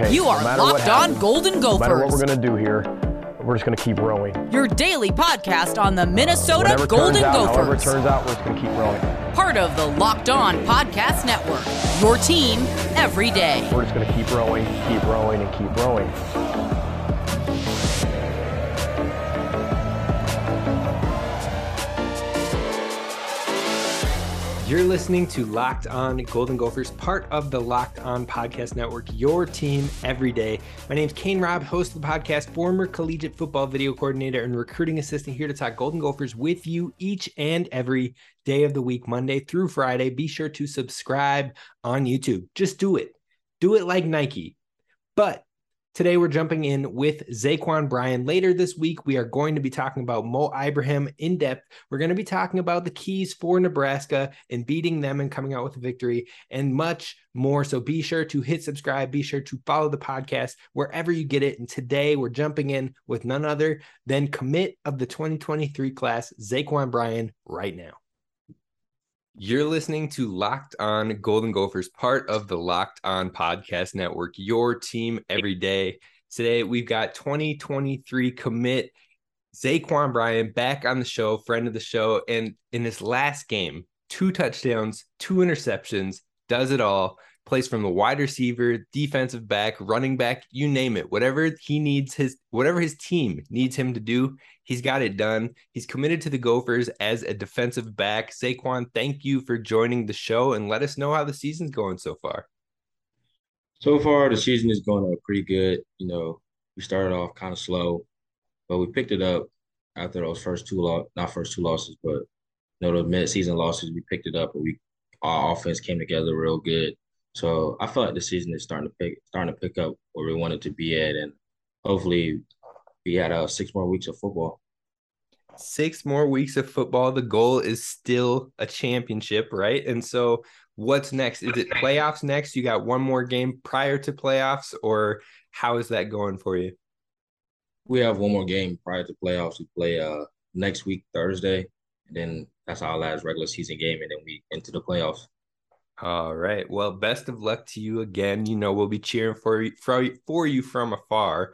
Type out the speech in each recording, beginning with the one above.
Hey, You are no Locked On Golden No matter what we're going to do here, we're just going to keep rowing. Your daily podcast on the Minnesota Whatever Golden out, however it turns out, we're just going to keep rowing. Part of the Locked On Podcast Network. Your team every day. We're just going to keep rowing, keep rowing, and keep rowing. You're listening to Locked On Golden Gophers, part of the Locked On Podcast Network, your team every day. My name's Kane Robb, host of the podcast, former collegiate football video coordinator and recruiting assistant here to talk Golden Gophers with you each and every day of the week, Monday through Friday. Be sure to subscribe on YouTube. Just do it. Do it like Nike. But Today, we're jumping in with Zaquan Bryan. Later this week, we are going to be talking about Mo Ibrahim in depth. We're going to be talking about the keys for Nebraska and beating them and coming out with a victory and much more. So be sure to hit subscribe. Be sure to follow the podcast wherever you get it. And today, we're jumping in with none other than commit of the 2023 class, Zaquan Bryan, right now. You're listening to Locked On Golden Gophers, part of the Locked On Podcast Network, your team every day. Today, we've got 2023 commit Zaquan Bryan back on the show, friend of the show. And in this last game, two touchdowns, two interceptions, does it all. Plays from the wide receiver, defensive back, running back, you name it. Whatever he needs his whatever his team needs him to do, he's got it done. He's committed to the Gophers as a defensive back. Zaquan, thank you for joining the show and let us know how the season's going so far. So far, the season is going pretty good. You know, we started off kind of slow, but we picked it up after those first two lo- not first two losses, but you know the mid-season losses. We picked it up, and we our offense came together real good. So I feel like the season is starting to pick starting to pick up where we wanted to be at, and hopefully we had uh, six more weeks of football. Six more weeks of football. The goal is still a championship, right? And so, what's next? Is it playoffs next? You got one more game prior to playoffs, or how is that going for you? We have one more game prior to playoffs. We play uh next week Thursday, and then that's our last regular season game, and then we into the playoffs. All right. Well, best of luck to you again. You know, we'll be cheering for you for, for you from afar.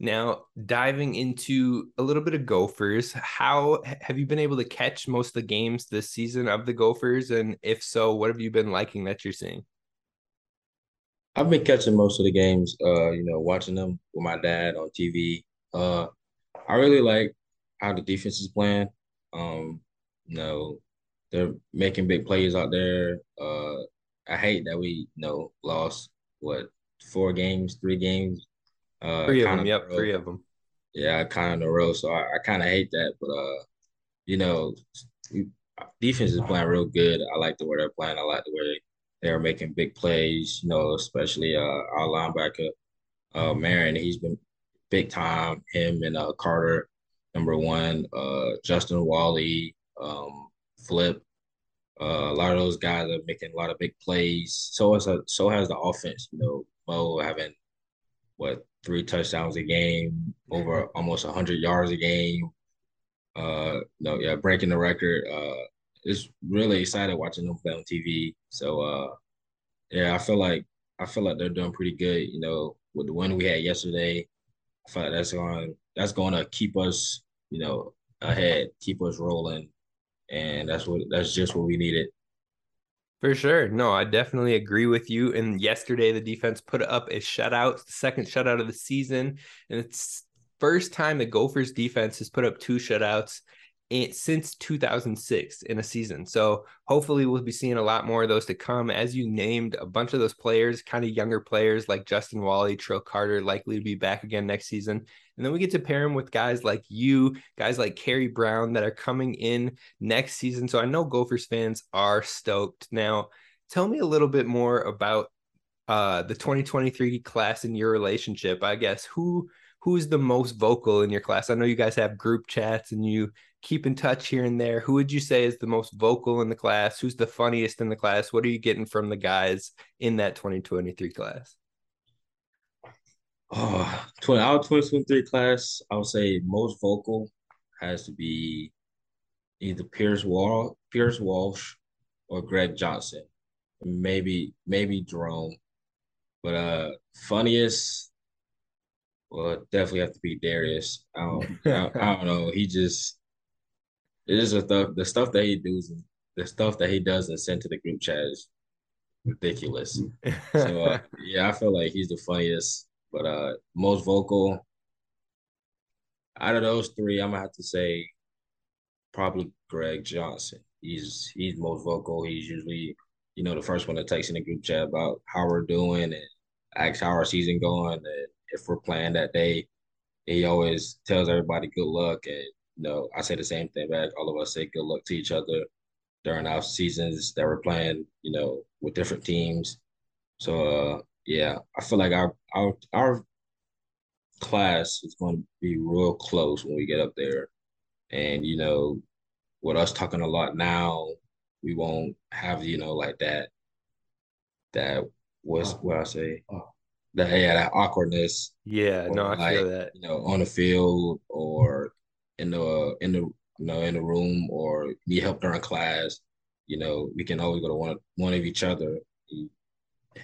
Now, diving into a little bit of Gophers, how have you been able to catch most of the games this season of the Gophers? And if so, what have you been liking that you're seeing? I've been catching most of the games, uh, you know, watching them with my dad on TV. Uh, I really like how the defense is playing. Um, you know, they're making big plays out there. Uh, I hate that we, you know, lost what four games, three games. Uh, Three of them. Yep, three of them. Yeah, kind of in a row. So I, I kind of hate that, but uh, you know, defense is playing real good. I like the way they're playing. I like the way they're making big plays. You know, especially uh our linebacker, uh Marion. He's been big time. Him and uh Carter, number one. Uh, Justin Walley, um, Flip. Uh, a lot of those guys are making a lot of big plays. So has a, so has the offense. You know, Mo having what three touchdowns a game, over almost hundred yards a game. Uh, no, yeah, breaking the record. Uh, it's really excited watching them play on TV. So, uh, yeah, I feel like I feel like they're doing pretty good. You know, with the win we had yesterday, I feel like that's going that's going to keep us, you know, ahead, keep us rolling, and that's what that's just what we needed. For sure. No, I definitely agree with you. And yesterday, the defense put up a shutout, the second shutout of the season. And it's first time the Gophers defense has put up two shutouts in, since 2006 in a season. So hopefully we'll be seeing a lot more of those to come. As you named a bunch of those players, kind of younger players like Justin Walley, Trill Carter, likely to be back again next season. And then we get to pair him with guys like you, guys like Kerry Brown that are coming in next season. So I know Gophers fans are stoked. Now, tell me a little bit more about uh, the 2023 class and your relationship. I guess who who's the most vocal in your class? I know you guys have group chats and you keep in touch here and there. Who would you say is the most vocal in the class? Who's the funniest in the class? What are you getting from the guys in that 2023 class? Oh, 20, our 2023 class, I would say most vocal has to be either Pierce Wall, Pierce Walsh, or Greg Johnson. Maybe maybe Jerome. But uh, funniest, well, definitely have to be Darius. I don't, I, I don't know. He just it is the stuff the stuff that he does the stuff that he does and send to the group chat is ridiculous. so uh, yeah, I feel like he's the funniest. But uh, most vocal out of those three, I'm gonna have to say probably Greg Johnson. He's he's most vocal. He's usually you know the first one that takes in the group chat about how we're doing and asks how our season going and if we're playing that day. He always tells everybody good luck and you know I say the same thing back. All of us say good luck to each other during our seasons that we're playing. You know with different teams. So uh, yeah, I feel like our our our class is going to be real close when we get up there. And, you know, with us talking a lot now, we won't have, you know, like that, that was what I say, that, yeah, that awkwardness. Yeah, no, I like, feel that. You know, on the field or in the, in the, you know, in the room or need help during class, you know, we can always go to one, one of each other,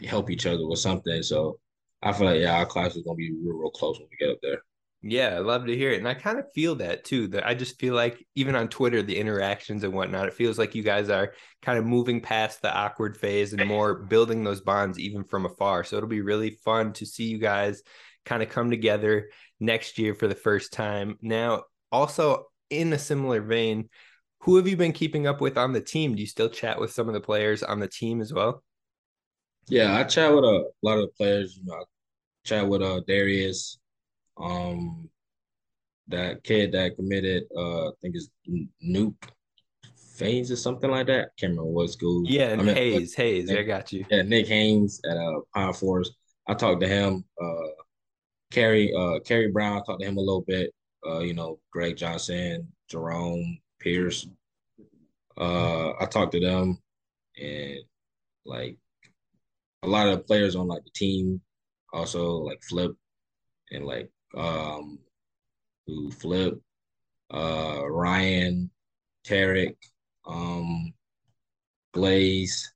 help each other with something. So I feel like yeah, our class is gonna be real, real close when we get up there. Yeah, I love to hear it. And I kind of feel that too. That I just feel like even on Twitter, the interactions and whatnot, it feels like you guys are kind of moving past the awkward phase and more building those bonds even from afar. So it'll be really fun to see you guys kind of come together next year for the first time. Now, also in a similar vein, who have you been keeping up with on the team? Do you still chat with some of the players on the team as well? Yeah, I chat with a lot of the players. You know, I chat with uh Darius, um, that kid that committed uh I think it's Nuke Faines or something like that. Can't remember what school. Yeah, I mean, Hayes, Hayes, Nick, I got you. Yeah, Nick Haynes at uh Pine Forest. I talked to him. Uh, Kerry, uh, Kerry Brown. I talked to him a little bit. Uh, you know, Greg Johnson, Jerome Pierce. Uh, I talked to them, and like a lot of the players on like the team also like Flip and like um who Flip, uh Ryan, Tarek, um Glaze,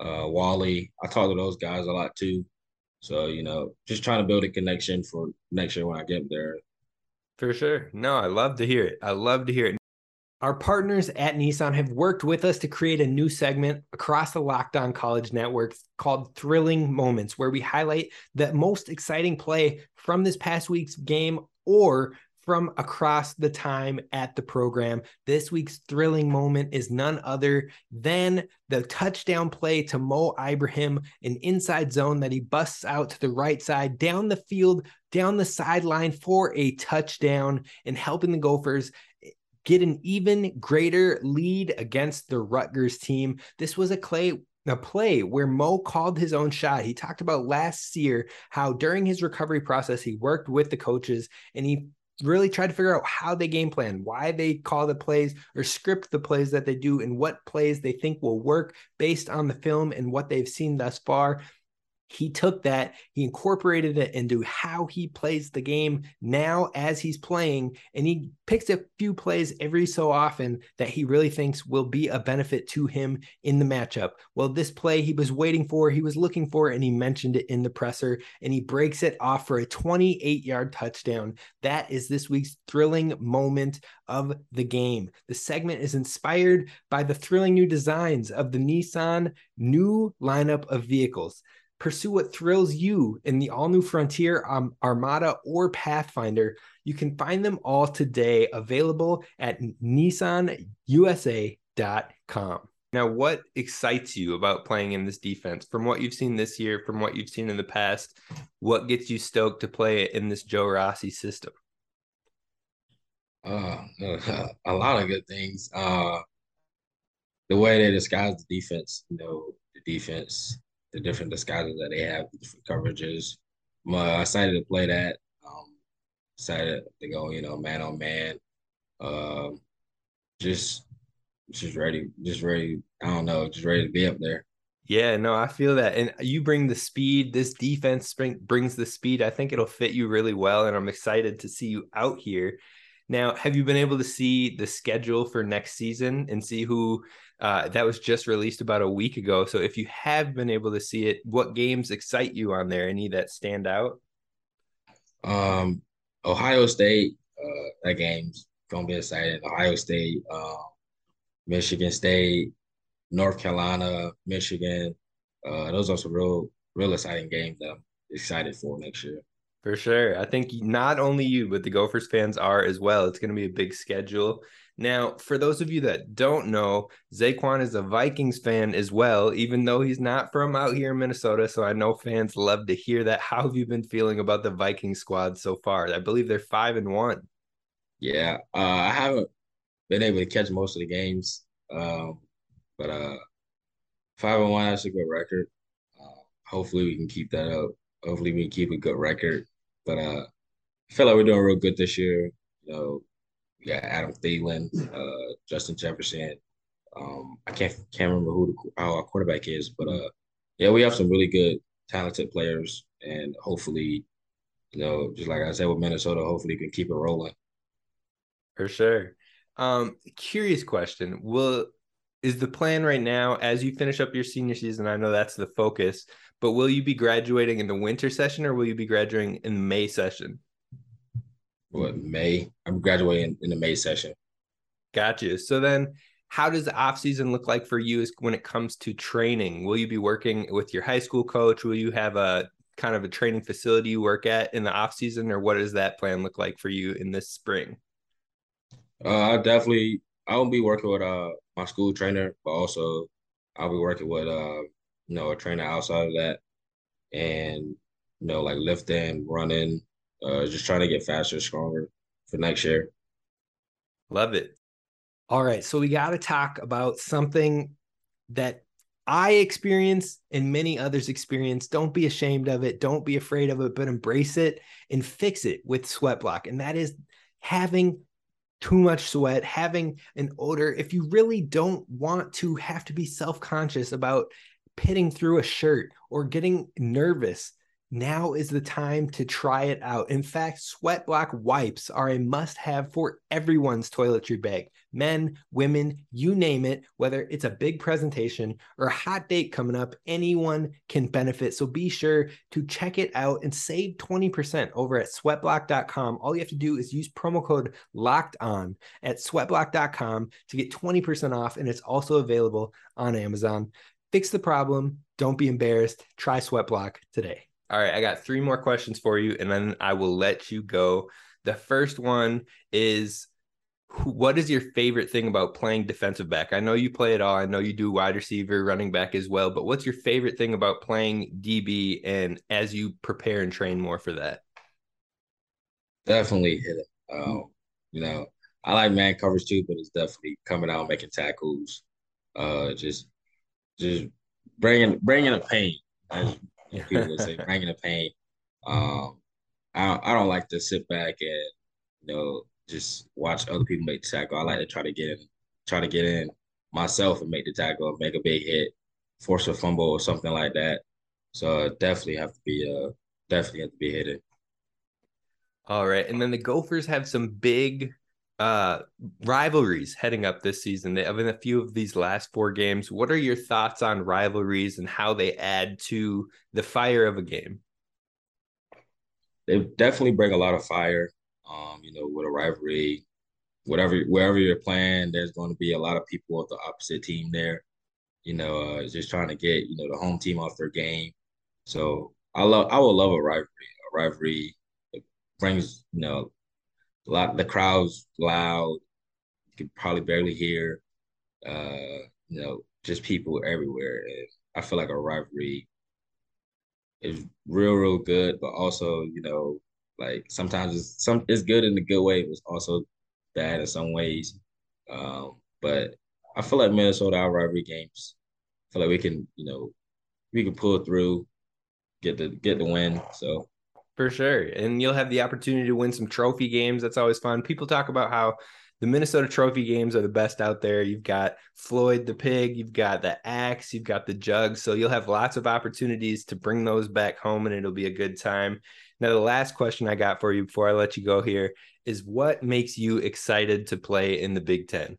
uh Walley. I talk to those guys a lot too. So, you know, just trying to build a connection for next year when I get there. For sure. No, I love to hear it. I love to hear it. Our partners at Nissan have worked with us to create a new segment across the Locked On College Network called Thrilling Moments, where we highlight the most exciting play from this past week's game or from across the time at the program. This week's thrilling moment is none other than the touchdown play to Mo Ibrahim, an inside zone that he busts out to the right side, down the field, down the sideline for a touchdown, and helping the Gophers get an even greater lead against the Rutgers team. This was a clay a play where Mo called his own shot. He talked about last year how during his recovery process he worked with the coaches and he really tried to figure out how they game plan, why they call the plays or script the plays that they do, and what plays they think will work based on the film and what they've seen thus far he took that, he incorporated it into how he plays the game now as he's playing, and he picks a few plays every so often that he really thinks will be a benefit to him in the matchup. Well, this play he was waiting for, he was looking for, and he mentioned it in the presser, and he breaks it off for a 28 yard touchdown. That is this week's thrilling moment of the game. The segment is inspired by the thrilling new designs of the Nissan new lineup of vehicles. Pursue what thrills you in the all new Frontier um, Armada or Pathfinder. You can find them all today available at nissanusa.com. Now, what excites you about playing in this defense? From what you've seen this year, from what you've seen in the past, what gets you stoked to play it in this Joe Rossi system? Uh, a lot of good things. Uh, the way they disguise the defense, you know, the defense the different disguises that they have, the different coverages. I'm excited to play that. Um, excited to go, you know, man on man. Um, just, just ready, just ready. I don't know, just ready to be up there. Yeah, no, I feel that. And you bring the speed. This defense bring, brings the speed. I think it'll fit you really well. And I'm excited to see you out here. Now, have you been able to see the schedule for next season and see who Uh, that was just released about a week ago. So if you have been able to see it, what games excite you on there? Any that stand out? Um, Ohio State, uh, that game's gonna be exciting. Ohio State, uh, Michigan State, North Carolina, Michigan. Uh, those are some real, real exciting games that I'm excited for next year. For sure. I think not only you, but the Gophers fans are as well. It's going to be a big schedule. Now, for those of you that don't know, Zaquan is a Vikings fan as well, even though he's not from out here in Minnesota. So I know fans love to hear that. How have you been feeling about the Viking squad so far? I believe they're five and one. Yeah, uh, I haven't been able to catch most of the games, um, but uh, five and one that's a good record. Uh, hopefully, we can keep that up. Hopefully, we can keep a good record. But uh, I feel like we're doing real good this year. You know, got Adam Thielen, uh, Justin Jefferson. Um, I can't can't remember who the, our quarterback is, but uh, yeah, we have some really good, talented players, and hopefully, you know, just like I said with Minnesota, hopefully, can keep it rolling. For sure. Um, curious question: Will is the plan right now as you finish up your senior season? I know that's the focus, but will you be graduating in the winter session or will you be graduating in the May session? What May? I'm graduating in the May session. Gotcha. So then, how does the off season look like for you is when it comes to training? Will you be working with your high school coach? Will you have a kind of a training facility you work at in the off season, or what does that plan look like for you in this spring? Uh, I definitely I will be working with uh my school trainer, but also I'll be working with uh you know a trainer outside of that, and you know like lifting, running, uh, just trying to get faster, stronger for next year. Love it. All right, so we got to talk about something that I experience and many others experience. Don't be ashamed of it. Don't be afraid of it, but embrace it and fix it with Sweat Block. And that is having too much sweat, having an odor. If you really don't want to have to be self conscious about pitting through a shirt or getting nervous, now is the time to try it out. In fact, Sweat Block wipes are a must have for everyone's toiletry bag. Men, women, you name it, whether it's a big presentation or a hot date coming up, anyone can benefit. So be sure to check it out and save 20% over at sweatblock.com. All you have to do is use promo code locked on at sweatblock.com to get 20% off. And it's also available on Amazon. Fix the problem. Don't be embarrassed. Try Sweatblock today. All right, I got three more questions for you, and then I will let you go. The first one is what is your favorite thing about playing defensive back? I know you play it all. I know you do wide receiver, running back as well, but what's your favorite thing about playing DB and as you prepare and train more for that? Definitely hit it. Um, you know, I like man coverage too, but it's definitely coming out making tackles. Uh, just, just bringing bringing a pain. As people would say, bringing the pain. Um, I I don't like to sit back and you know just watch other people make the tackle. I like to try to get in, try to get in myself and make the tackle, make a big hit, force a fumble or something like that. So definitely have to be uh definitely have to be hitting. All right, and then the Gophers have some big uh, rivalries heading up this season. They have in a few of these last four games. What are your thoughts on rivalries and how they add to the fire of a game? They definitely bring a lot of fire. Um, you know, with a rivalry, whatever wherever you're playing, there's going to be a lot of people of the opposite team there. You know, uh, just trying to get you know the home team off their game. So I love I would love a rivalry. A rivalry brings you know lot the crowd's loud. You can probably barely hear. Uh, you know, just people everywhere. And I feel like a rivalry is real, real good, but also, you know, like sometimes it's some it's good in a good way, but it's also bad in some ways. Um, but I feel like Minnesota our rivalry games. I feel like we can, you know, we can pull through, get the get the win. So for sure. And you'll have the opportunity to win some trophy games. That's always fun. People talk about how the Minnesota trophy games are the best out there. You've got Floyd the pig, you've got the axe, you've got the jug. So you'll have lots of opportunities to bring those back home and it'll be a good time. Now, the last question I got for you before I let you go here is what makes you excited to play in the Big Ten?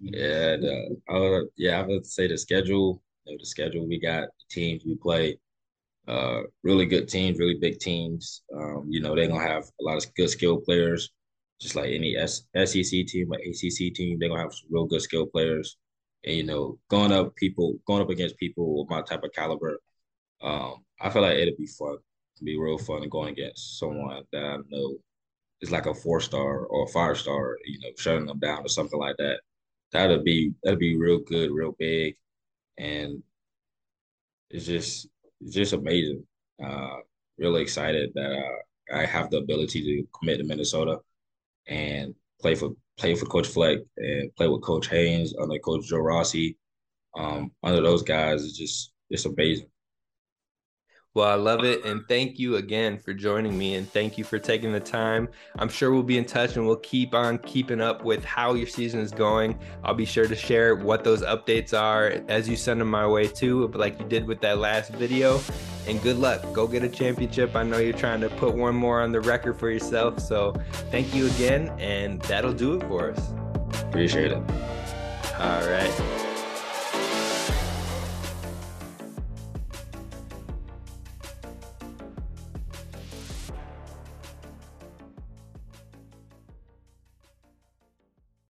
Yeah, the, yeah, I would say the schedule. Know, the schedule we got, the teams we play, uh, really good teams, really big teams. Um, you know, they're gonna have a lot of good skill players, just like any S- SEC team or ACC team. They're gonna have some real good skill players, and you know, going up people, going up against people with my type of caliber, um, I feel like it'll be fun, It'll be real fun going against someone that I know is like a four star or a five star, you know, shutting them down or something like that. That'll be that'll be real good, real big, and it's just it's just amazing. Uh, really excited that uh, I have the ability to commit to Minnesota and play for play for Coach Fleck and play with Coach Haynes under Coach Joe Rossi. Um, under those guys, it's just it's amazing. Well, I love it. And thank you again for joining me. And thank you for taking the time. I'm sure we'll be in touch and we'll keep on keeping up with how your season is going. I'll be sure to share what those updates are as you send them my way too, like you did with that last video. And good luck. Go get a championship. I know you're trying to put one more on the record for yourself. So thank you again. And that'll do it for us. Appreciate it. All right.